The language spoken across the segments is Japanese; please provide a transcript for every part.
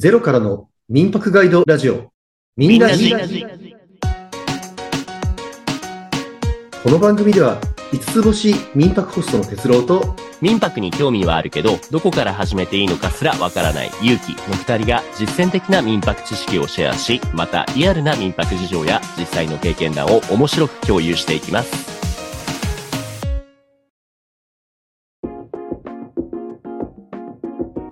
ゼロからの民泊ガイドラジオ。みんなじ。この番組では、五つ星民泊ホストの哲郎と、民泊に興味はあるけど、どこから始めていいのかすらわからない勇気の二人が実践的な民泊知識をシェアし、またリアルな民泊事情や実際の経験談を面白く共有していきます。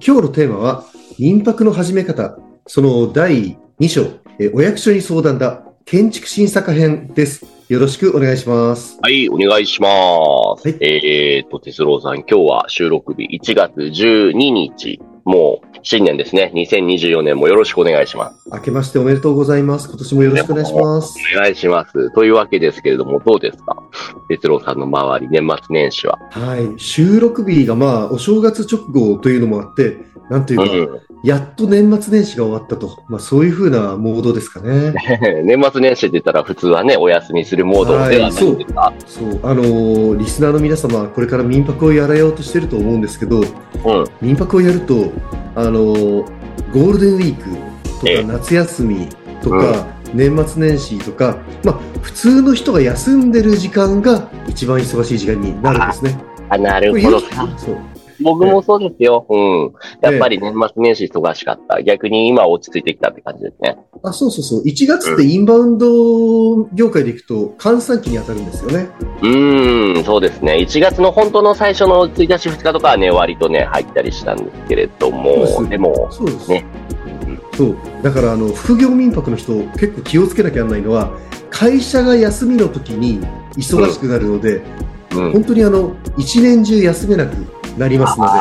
今日のテーマは、民泊の始め方、その第2章、えお役所に相談だ、建築審査課編です。よろしくお願いします。はい、お願いします。はいえーと、哲郎さん、今日は収録日1月12日。もう新年ですね。2024年もよろしくお願いします。明けましておめでとうございます。今年もよろしくお願いします。お願いします。というわけですけれども、どうですか？哲郎さんの周り、年末年始は。はい。収録日がまあ、お正月直後というのもあって、なんというか、うんやっと年末年始が終わったと。まあ、そういうふうなモードですかね。年末年始って言ったら普通はね、お休みするモードではないですか。そう。あのーリスナーの皆様、これから民泊をやらようとしてると思うんですけど、うん。民泊をやると、あのーゴールデンウィークええとか夏休みとか、年末年始とか、まあ、普通の人が休んでる時間が一番忙しい時間になるんですね。あ、なるほど。そう僕もそうですよ。うん。やっぱり年末年始忙しかった。逆に今は落ち着いてきたって感じですね。あそうそうそう。1月ってインバウンド業界でいくと、閑散期に当たるんですよね。うーん、そうですね。1月の本当の最初の1日2日とかはね、割とね、入ったりしたんですけれども、ですでも、そうです。ねそう。だから、あの、副業民泊の人、結構気をつけなきゃならないのは、会社が休みの時に忙しくなるので、うん。本当にあの、一年中休めなくなりますので、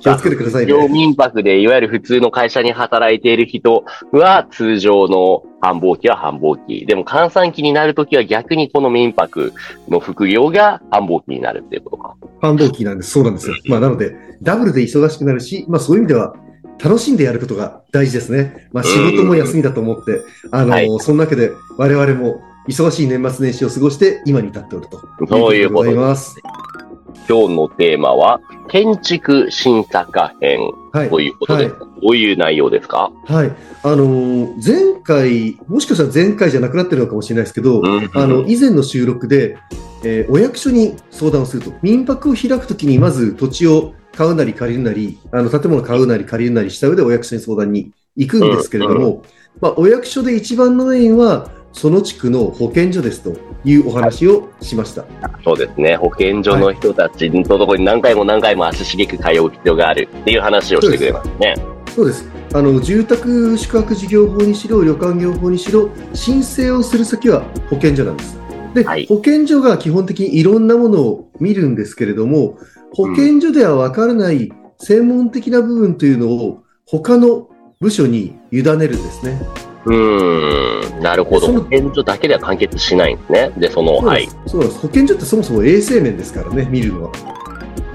気をか。つけてください業ね。民泊で、いわゆる普通の会社に働いている人は、通常の繁忙期は繁忙期。でも、閑散期になるときは逆にこの民泊の副業が繁忙期になるっていうことか。繁忙期なんです。そうなんですよ。まあ、なので、ダブルで忙しくなるし、まあ、そういう意味では、楽しんでやることが大事ですね。まあ、仕事も休みだと思って、あの、はいそんなわけで、我々も忙しい年末年始を過ごして、今に至っておると。そういうことでございます。今日のテーマは、建築審査課編はい。ということで、はい。どういう内容ですか？はい。あのー前回、もしかしたら前回じゃなくなってるのかもしれないですけど、うん。あの、以前の収録で、えーお役所に相談をすると、民泊を開くときにまず土地を買うなり借りるなり、あの、建物を買うなり借りるなりした上でお役所に相談に行くんですけれども、まあ、お役所で一番のメインは、その地区の保健所ですというお話をしました。そうですね。保健所の人たちのところに何回も何回も足しげく通う必要があるっていう話をしてくれますね。そうです。あの、住宅宿泊事業法にしろ、旅館業法にしろ、申請をする先は保健所なんです。で、はい保健所が基本的にいろんなものを見るんですけれども、保健所ではわからない専門的な部分というのを他の部署に委ねるんですね。うーん、なるほど。その保健所だけでは完結しないんですね。で、その、はいそうなんで。す。保健所ってそもそも衛生面ですからね、見るのは。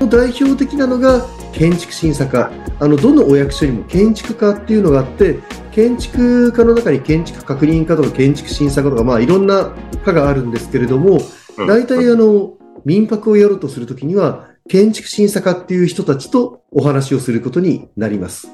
代表的なのが建築審査課。あの、どのお役所にも建築課っていうのがあって、建築課の中に建築確認課とか建築審査課とか、まあいろんな課があるんですけれども、うん大体あの、民泊をやろうとするときには、建築審査課っていう人たちとお話をすることになります。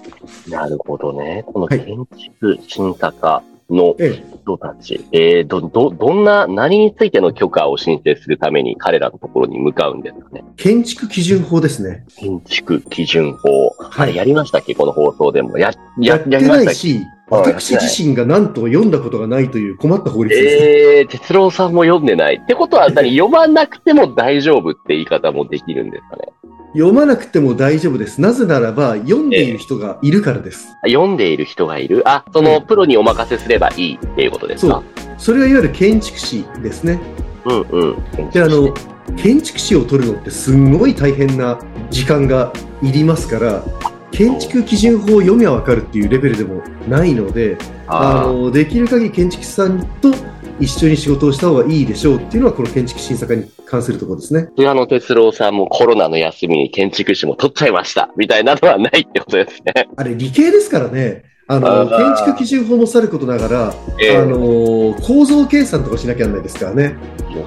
なるほどね。このはい建築審査課のええ、人たち、えー、ど、ど、どんな、何についての許可を申請するために彼らのところに向かうんですかね？建築基準法ですね。建築基準法。はあれ、やりましたっけ？この放送でも。や、や、やってやりましたっけ？ないし、はい私自身がなんと読んだことがないという困った法律ですね。ええー、哲郎さんも読んでない。ってことは何、読まなくても大丈夫って言い方もできるんですかね。読まなくても大丈夫です。なぜならば、読んでいる人がいるからです。読んでいる人がいる？あ、その、プロにお任せすればいいっていうことですか？そう。それはいわゆる建築士ですね。うんうん。で、あの、建築士を取るのってすんごい大変な時間がいりますから、建築基準法を読みゃわかるっていうレベルでもないので、あの、できる限り建築士さんと一緒に仕事をした方がいいでしょうっていうのは、この建築審査課に関するところですね。菅野哲郎さんもコロナの休みに建築士も取っちゃいました。みたいなのはないってことですね。あれ、理系ですからね。あの、建築基準法もさることながら、えあの構造計算とかしなきゃならないですからね。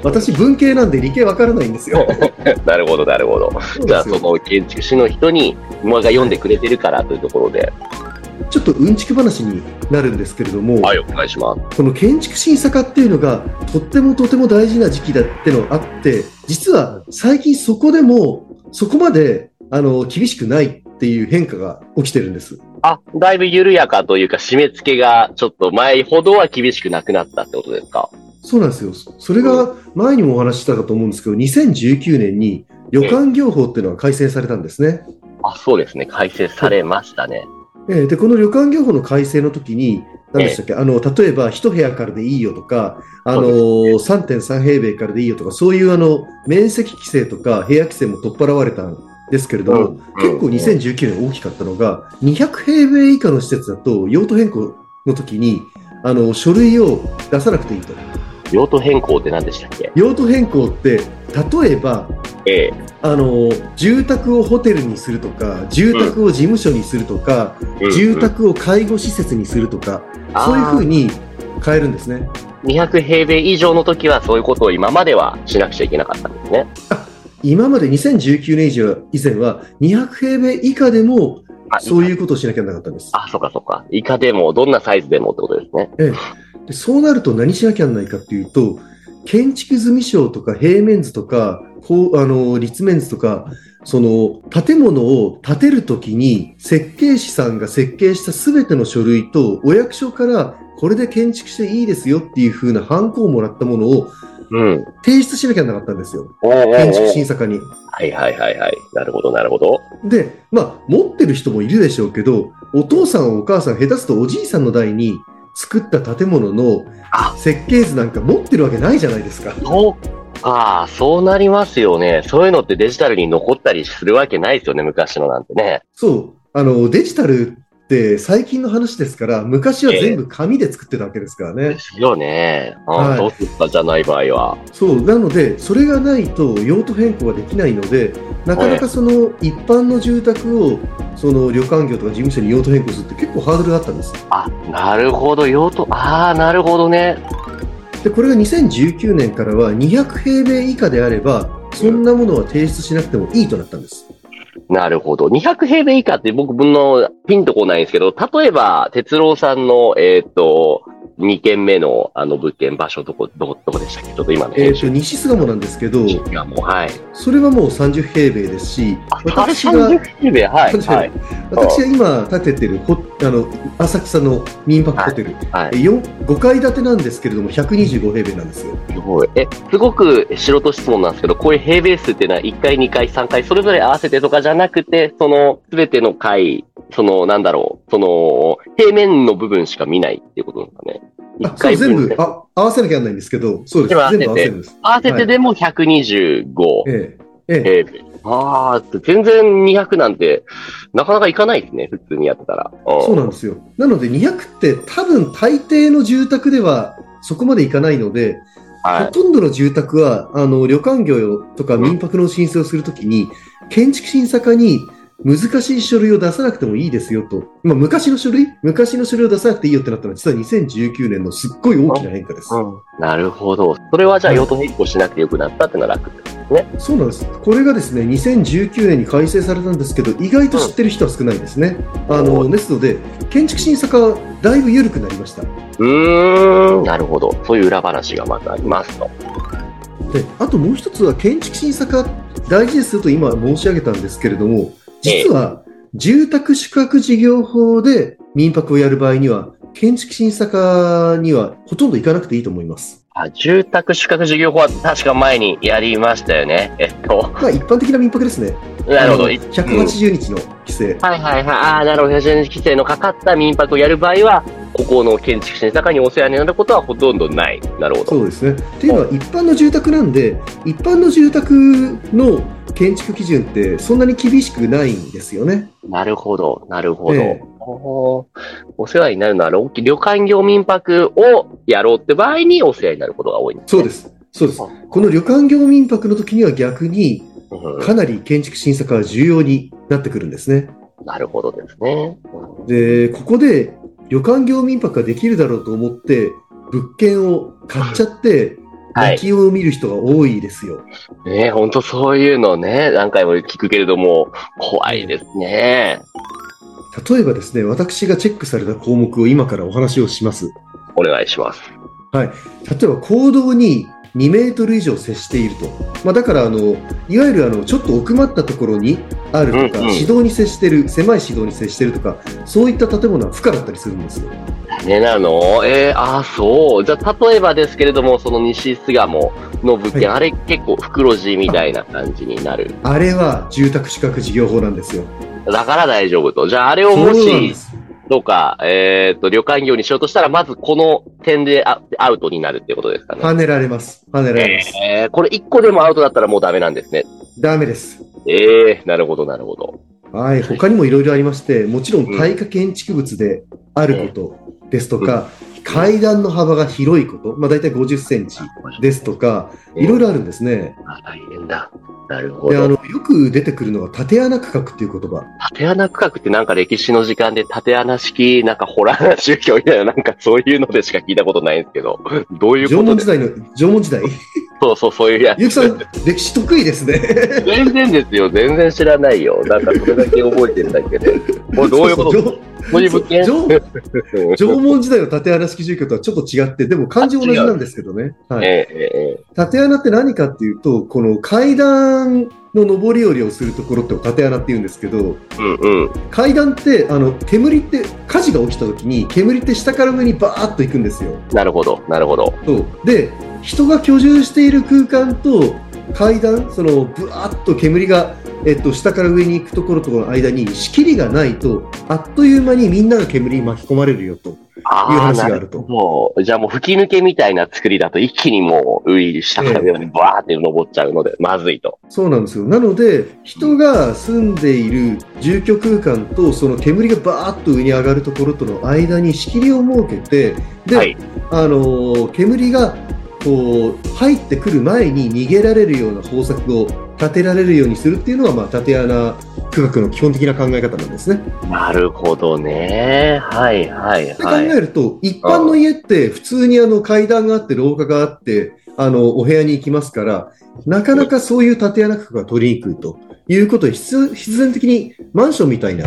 私、文系なんで理系わからないんですよ。なるほど、なるほど。じゃあ、そ。の建築士の人に、馬が読んでくれてるからというところで。ちょっとうんちく話になるんですけれども、はい、お願いします。この建築審査課っていうのがとってもとても大事な時期だってのあって、実は最近そこでもそこまであの厳しくないっていう変化が起きてるんです。あ、だいぶ緩やかというか、締め付けがちょっと前ほどは厳しくなくなったってことですか？そうなんですよ。それが前にもお話ししたかと思うんですけど、2019年に旅館業法っていうのが改正されたんですね。あ、そうですね。改正されましたね。えーで、この旅館業法の改正の時に、何でしたっけ、あの、例えば一部屋からでいいよとか、あのそうー、3.3平米からでいいよとか、そういうあの、面積規制とか部屋規制も取っ払われたんですけれども、結構2019年大きかったのが、200平米以下の施設だと、用途変更の時に、あの、書類を出さなくていいと。用途変更って何でしたっけ？用途変更って、例えば、ええ。あの、住宅をホテルにするとか、住宅を事務所にするとか、うん住宅を介護施設にするとか、そういうふうに変えるんですね。200平米以上の時はそういうことを今まではしなくちゃいけなかったんですね。今まで2019年以上以前は200平米以下でもあそういうことをしなきゃなかったんです。あ、そうかそうか。以下でも、どんなサイズでもってことですね。でそうなると何しなきゃならないかっていうと、建築済証とか平面図とか、こうあの立面図とか、その建物を建てるときに設計士さんが設計したすべての書類とお役所からこれで建築していいですよっていう風なハンコをもらったものをうん。提出しなきゃなかったんですよ。おーおーおー建築審査課に。はいはいはいはい。なるほどなるほど。で、まあ、持ってる人もいるでしょうけど、お父さんお母さん、下手すとおじいさんの代に作った建物のあ設計図なんか持ってるわけないじゃないですか。そうか、そうなりますよね。そういうのってデジタルに残ったりするわけないですよね、昔のなんてね。そう。あの、デジタルって最近の話ですから、昔は全部紙で作ってたわけですからねで。すよね。うんはいどうするかじゃない場合は。そう。なので、それがないと用途変更ができないので、なかなかその一般の住宅を、その旅館業とか事務所に用途変更するって結構ハードルがあったんです。あ、なるほど、用途、ああ、なるほどね。で、これが2019年からは200平米以下であれば、そんなものは提出しなくてもいいとなったんです。なるほど。200平米以下って僕のピンとこないんですけど、例えば、哲郎さんの、えっ、と、2軒目のあの物件、場所どこ、どこ、どこでしたっけ？ちょっと今のえっ、と、西巣鴨なんですけど、はい。それはもう30平米ですし、私が30平米？はい。30はい。私が今建ててるホあの浅草の民泊ホテル、はい。えよ5階建てなんですけれども、125平米なんですよ。すごい。え、すごく素人質問なんですけど、こういう平米数っていうのは1階、2階、3階、それぞれ合わせてとかじゃなくて、その、すべての階、その、なんだろう、その、平面の部分しか見ないっていうことですかね。1あそう階分全部あ合わせなきゃならないんですけど、そうです。今合わせて全部合わせるんです。合わせてでも125ええええ平米。ああ、全然200なんて、なかなかいかないですね、普通にやってたら。そうなんですよ。なので200って多分大抵の住宅ではそこまでいかないので、はい。ほとんどの住宅は、あの、旅館業とか民泊の申請をするときに、建築審査課に難しい書類を出さなくてもいいですよと。まあ、昔の書類？昔の書類を出さなくていいよってなったのは、実は2019年のすっごい大きな変化です。うんなるほど。それはじゃあ用途変更しなくてよくなったってのは楽ですね。そうなんです。これがですね、2019年に改正されたんですけど、意外と知ってる人は少ないですね。あの、ですので、建築審査課はだいぶ緩くなりました。うーん、なるほど。そういう裏話がまたありますと。で、あともう一つは建築審査課大事ですよと今申し上げたんですけれども、実は住宅宿泊事業法で民泊をやる場合には、建築審査課にはほとんど行かなくていいと思います。あ住宅宿泊事業法は確か前にやりましたよね。えっと、まあ一般的な民泊ですね。なるほど。あのうん180日の規制。はいはいはい。ああ、なるほど。180日規制のかかった民泊をやる場合は、ここの建築審査課にお世話になることはほとんどない。なるほど。そうですね。っていうのは一般の住宅なんで、一般の住宅の建築基準ってそんなに厳しくないんですよね。なるほど。なるほど。ええお世話になるのは、旅旅館業民泊をやろうって場合にお世話になることが多いんです、ね。そうです。そうです。あこの旅館業民泊の時には逆にうんかなり建築審査課は重要になってくるんですね。なるほどですね。で、ここで旅館業民泊ができるだろうと思って、物件を買っちゃって、はい泣きを見る人が多いですよ。ね本当そういうのね、何回も聞くけれども、怖いですね。例えばですね、私がチェックされた項目を今からお話をします。お願いします。例えば行動に2メートル以上接していると。まあ、だからあの、いわゆるあのちょっと奥まったところにあるとか、うんうん指導に接してる、狭い指導に接してるとか、そういった建物は不可だったりするんですよ。ねなの？えー、あーそう。じゃあ、例えばですけれども、その西巣鴨の物件、はいあれ結構袋地みたいな感じになる。あれは住宅資格事業法なんですよ。だから大丈夫と。じゃあ、あれをもし、すとか、えっ、と、旅館業にしようとしたら、まずこの点でアアウトになるってことですかね。跳ねられます。跳ねられます。えー、これ1個でもアウトだったらもうダメなんですね。ダメです。ええー、なるほど、なるほど。はい、他にもいろいろありまして、もちろん耐火建築物であることですとか、階段の幅が広いこと、まあ、大体50センチですとか、いろいろあるんですね。あ大変だ。なるほで、あの、ど。よく出てくるのが縦穴区画っていう言葉。縦穴区画ってなんか歴史の時間で縦穴式、なんかホラーな宗教みたいな、なんかそういうのでしか聞いたことないんですけど、どういう縄こと？です文時代の、縄文時代？そうそう、そういうやつ。ゆうきさん、歴史得意ですね。全然ですよ。全然知らないよ。なんかそれだけ覚えてるだけで。これどういうこと？縄縄文時代の縦穴式住居とはちょっと違って、でも漢字同じなんですけどね。はい。ええええ縦穴って何かっていうと、この階段の上り下りをするところって縦穴って言うんですけど、うんうん。階段って、あの、煙って、火事が起きた時に、煙って下から上にバーッと行くんですよ。なるほど、なるほど。そう。で、人が居住している空間と階段、その、ブワーッと煙が、えっと、下から上に行くところとの間に仕切りがないと、あっという間にみんなが煙に巻き込まれるよと。あいう話があるとほど。じゃあもう吹き抜けみたいな作りだと一気にもう、上下から上にバーって登っちゃうので、まずいと。そうなんですよ。なので、人が住んでいる住居空間と、その煙がバーッと上に上がるところとの間に仕切りを設けて、で、はいあのー煙がこう入ってくる前に逃げられるような方策を立てられるようにするっていうのが、まあ、縦穴区画の基本的な考え方なんですね。なるほどね。はい、はい、で考はい。えると、一般の家って普通にあの階段があって廊下があって、あの、お部屋に行きますから、なかなかそういう縦穴区画が取りにくいということで、必必然的にマンションみたいな、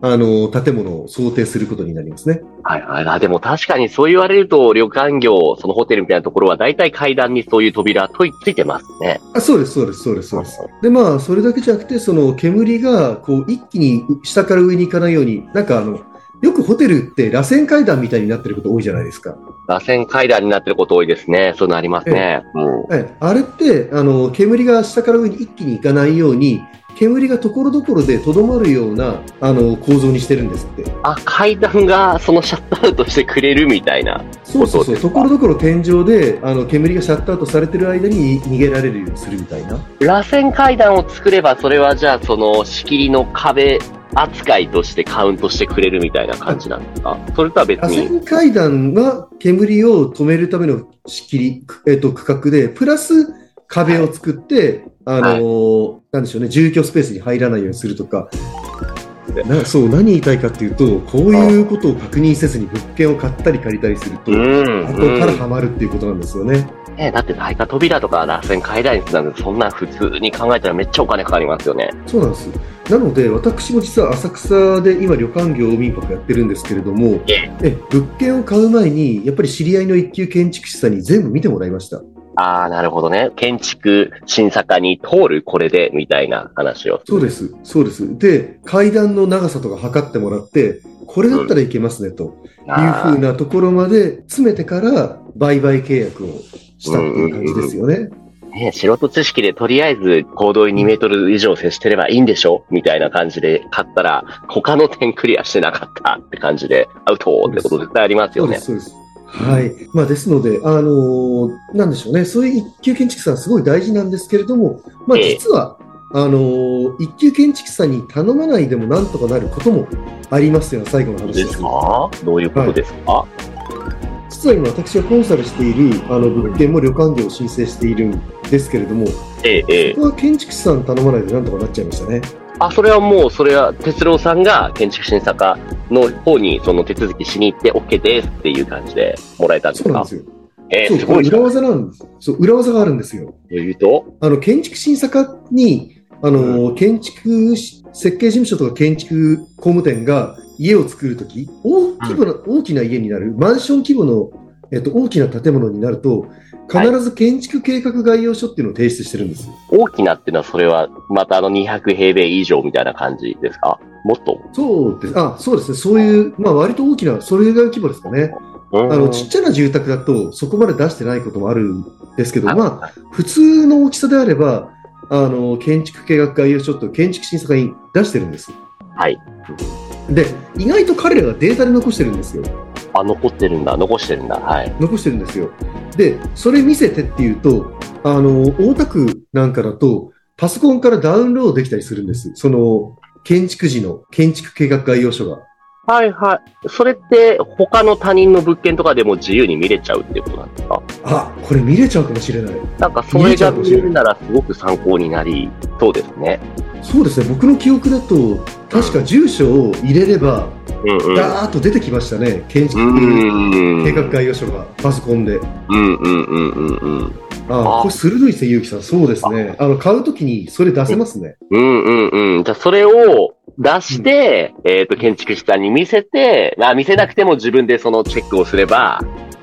あの、建物を想定することになりますね。はい、はい。あ、でも確かにそう言われると、旅館業、そのホテルみたいなところは、大体階段にそういう扉といついてますね。あそうです、そうです、そうです、そうです。で、まあ、それだけじゃなくて、その煙が、こう、一気に下から上に行かないように、なんかあの、よくホテルって螺旋階段みたいになってること多いじゃないですか。螺旋階段になってること多いですね。そういうのありますね。うん。ええあれって、あの、煙が下から上に一気に行かないように、煙がところどころでとどまるような、あの、構造にしてるんですって。あ、階段がそのシャットアウトしてくれるみたいな。そうそうそうところどころ天井で、あの、煙がシャットアウトされてる間に逃げられるようにするみたいな。螺旋階段を作れば、それはじゃあその仕切りの壁扱いとしてカウントしてくれるみたいな感じなんですか？それとは別に。螺旋階段は煙を止めるための仕切り、えっと、区画で、プラス壁を作って、あのーなんでしょうね、住居スペースに入らないようにするとか、なそう、何言いたいかっていうと、こういうことを確認せずに物件を買ったり借りたりすると、うん。後からハマるっていうことなんですよね。ねだって耐火扉とか螺旋階段なんて、そんなん普通に考えたらめっちゃお金かかりますよね。そうなんです。なので、私も実は浅草で今、旅館業民泊やってるんですけれども、ええ物件を買う前に、やっぱり知り合いの一級建築士さんに全部見てもらいました。ああ、なるほどね。建築審査課に通るこれで、みたいな話を。そうです、そうです。で、階段の長さとか測ってもらって、これだったらいけますね、というふうなところまで詰めてから、売買契約をしたっていう感じですよね。ね、素人知識でとりあえず行動に2メートル以上接してればいいんでしょ？みたいな感じで買ったら、他の点クリアしてなかったって感じで、アウトってこと絶対ありますよねそうです、。はい。まあ、ですので、あのーなんでしょうね。そういう一級建築士さんすごい大事なんですけれども、まあ、ええ実は、あのー一級建築士さんに頼まないでもなんとかなることもありますよ、最後の話ですです。か？どういうことですか、実は今私がコンサルしているあの物件も旅館業を申請しているんですけれども、ええ、ええこ。こは建築士さん頼まないでなんとかなっちゃいましたね。あ、それはもう、それは、哲郎さんが建築審査課の方にその手続きしに行って OK ですっていう感じでもらえたんですか？そうなんですよ。ええそう、すごい裏技なんです。そう、裏技があるんですよ。というと？あの、建築審査課に、あの、建築し設計事務所とか建築工務店が家を作るとき、大規模な、大きな家になる、マンション規模の、えっと、大きな建物になると、必ず建築計画概要書っていうのを提出してるんです。大きなっていうのは、それは、またあの200平米以上みたいな感じですか？もっと？そうです。あ、そうですね。そういう、まあ割と大きな、それぐらいの規模ですかね。ああの、ちっちゃな住宅だと、そこまで出してないこともあるんですけど、まあ、普通の大きさであれば、あの、建築計画概要書と建築審査会に出してるんです。はい。で、意外と彼らがデータで残してるんですよ。あ、残ってるんだ。残してるんだ。はい。残してるんですよ。で、それ見せてっていうと、あの、大田区なんかだと、パソコンからダウンロードできたりするんです。その、建築時の建築計画概要書が。はいはい。それって、他の他人の物件とかでも自由に見れちゃうってことなんですか？あ、これ見れちゃうかもしれない。なんか、それが見れるならすごく参考になりそうですね。そうですね、僕の記憶だと、確か住所を入れれば、うんうん。ダーッと出てきましたね、建築うん。計画概要書が、パソコンで。うんうんうんうんうん。ああこれ鋭いですね、ゆうきさん。そうですね。あの、買うときにそれ出せますね。うんうんうん。じゃあ、それを出して、えっ、と、建築士さんに見せて、まあ、見せなくても自分でそのチェックをすれば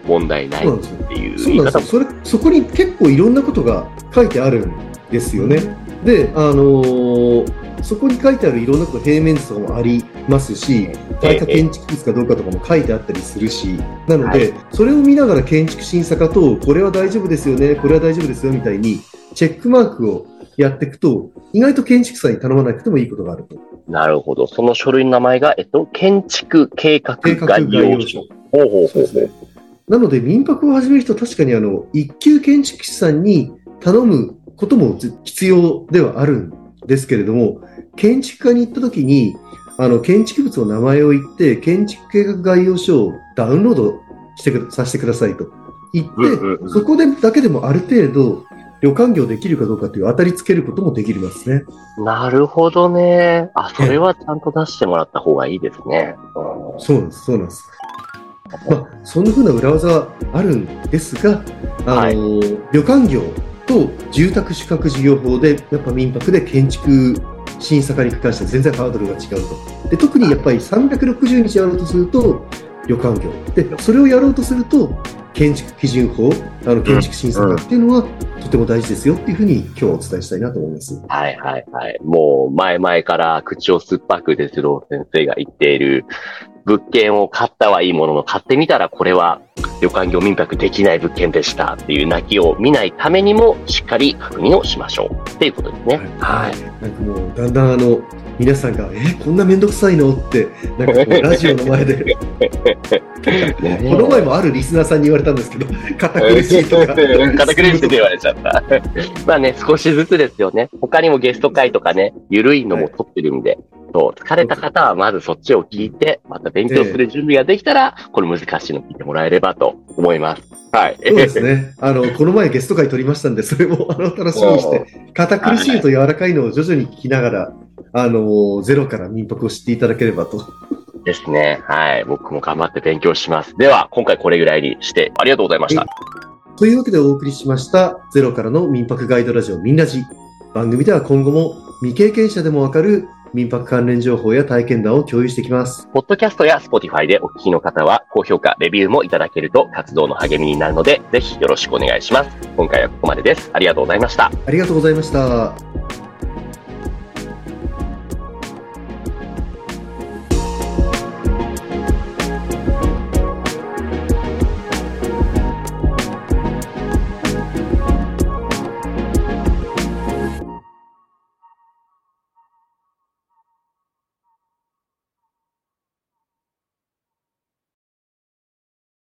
問題ないっ。ていうそうなんですよ。それ、そこに結構いろんなことが書いてあるんですよね。で、あのーそこに書いてあるいろんなこと、平面図とかもありますし、耐火建築物かどうかとかも書いてあったりするし、なので、それを見ながら建築審査課と、これは大丈夫ですよね、これは大丈夫ですよみたいに、チェックマークをやっていくと、意外と建築士さんに頼まなくてもいいことがあると。なるほど。その書類の名前が、えっと、建築計画概要書。ほうほうほうほう。なので、民泊を始める人、確かにあの、一級建築士さんに頼むこともず必要ではあるんですけれども、建築家に行った時に、あの、建築物の名前を言って、建築計画概要書をダウンロードしてくさせてくださいと言って、うんうんうんそこでだけでもある程度、旅館業できるかどうかという当たりつけることもできますね。なるほどね。あ、それはちゃんと出してもらった方がいいですね。うんそうなんです、そうなんです。まあ、そんな風な裏技はあるんですが、あの、旅館業と住宅宿泊事業法で、やっぱ民泊で建築審査課に関しては全然ハードルが違うと。で、特にやっぱり360日やろうとすると、旅館業。で、それをやろうとすると、建築基準法、あの建築審査課っていうのは、とても大事ですよっていうふうに今日はお伝えしたいなと思います。はいはいはい。もう前々から口を酸っぱく哲郎先生が言っている物件を買ったはいいものの買ってみたらこれは旅館業民泊できない物件でしたっていう泣きを見ないためにもしっかり確認をしましょうっていうことですね。はい。なんかもう、だんだんあの、皆さんが、え、こんなめんどくさいの？って、なんかこう、ラジオの前で、この前もあるリスナーさんに言われたんですけど、堅苦しいとか。堅苦しいって言われちゃった。まあね、少しずつですよね。他にもゲスト会とかね、ゆるいのも撮ってるんで、そう、疲れた方はまずそっちを聞いて、また勉強する準備ができたら、これ難しいの聞いてもらえればと思います。はい。そうですね。あの、この前ゲスト会取りましたんで、それも、あの、楽しみにして、堅苦しいと柔らかいのを徐々に聞きながら、あの、ゼロから民泊を知っていただければと。ですね。はい。僕も頑張って勉強します。では、今回これぐらいにして、ありがとうございました。というわけでお送りしました、ゼロからの民泊ガイドラジオミンラジ。番組では今後も未経験者でもわかる民泊関連情報や体験談を共有していきます。ポッドキャストや Spotify でお聞きの方は、高評価、レビューもいただけると活動の励みになるので、ぜひよろしくお願いします。今回はここまでです。ありがとうございました。ありがとうございました。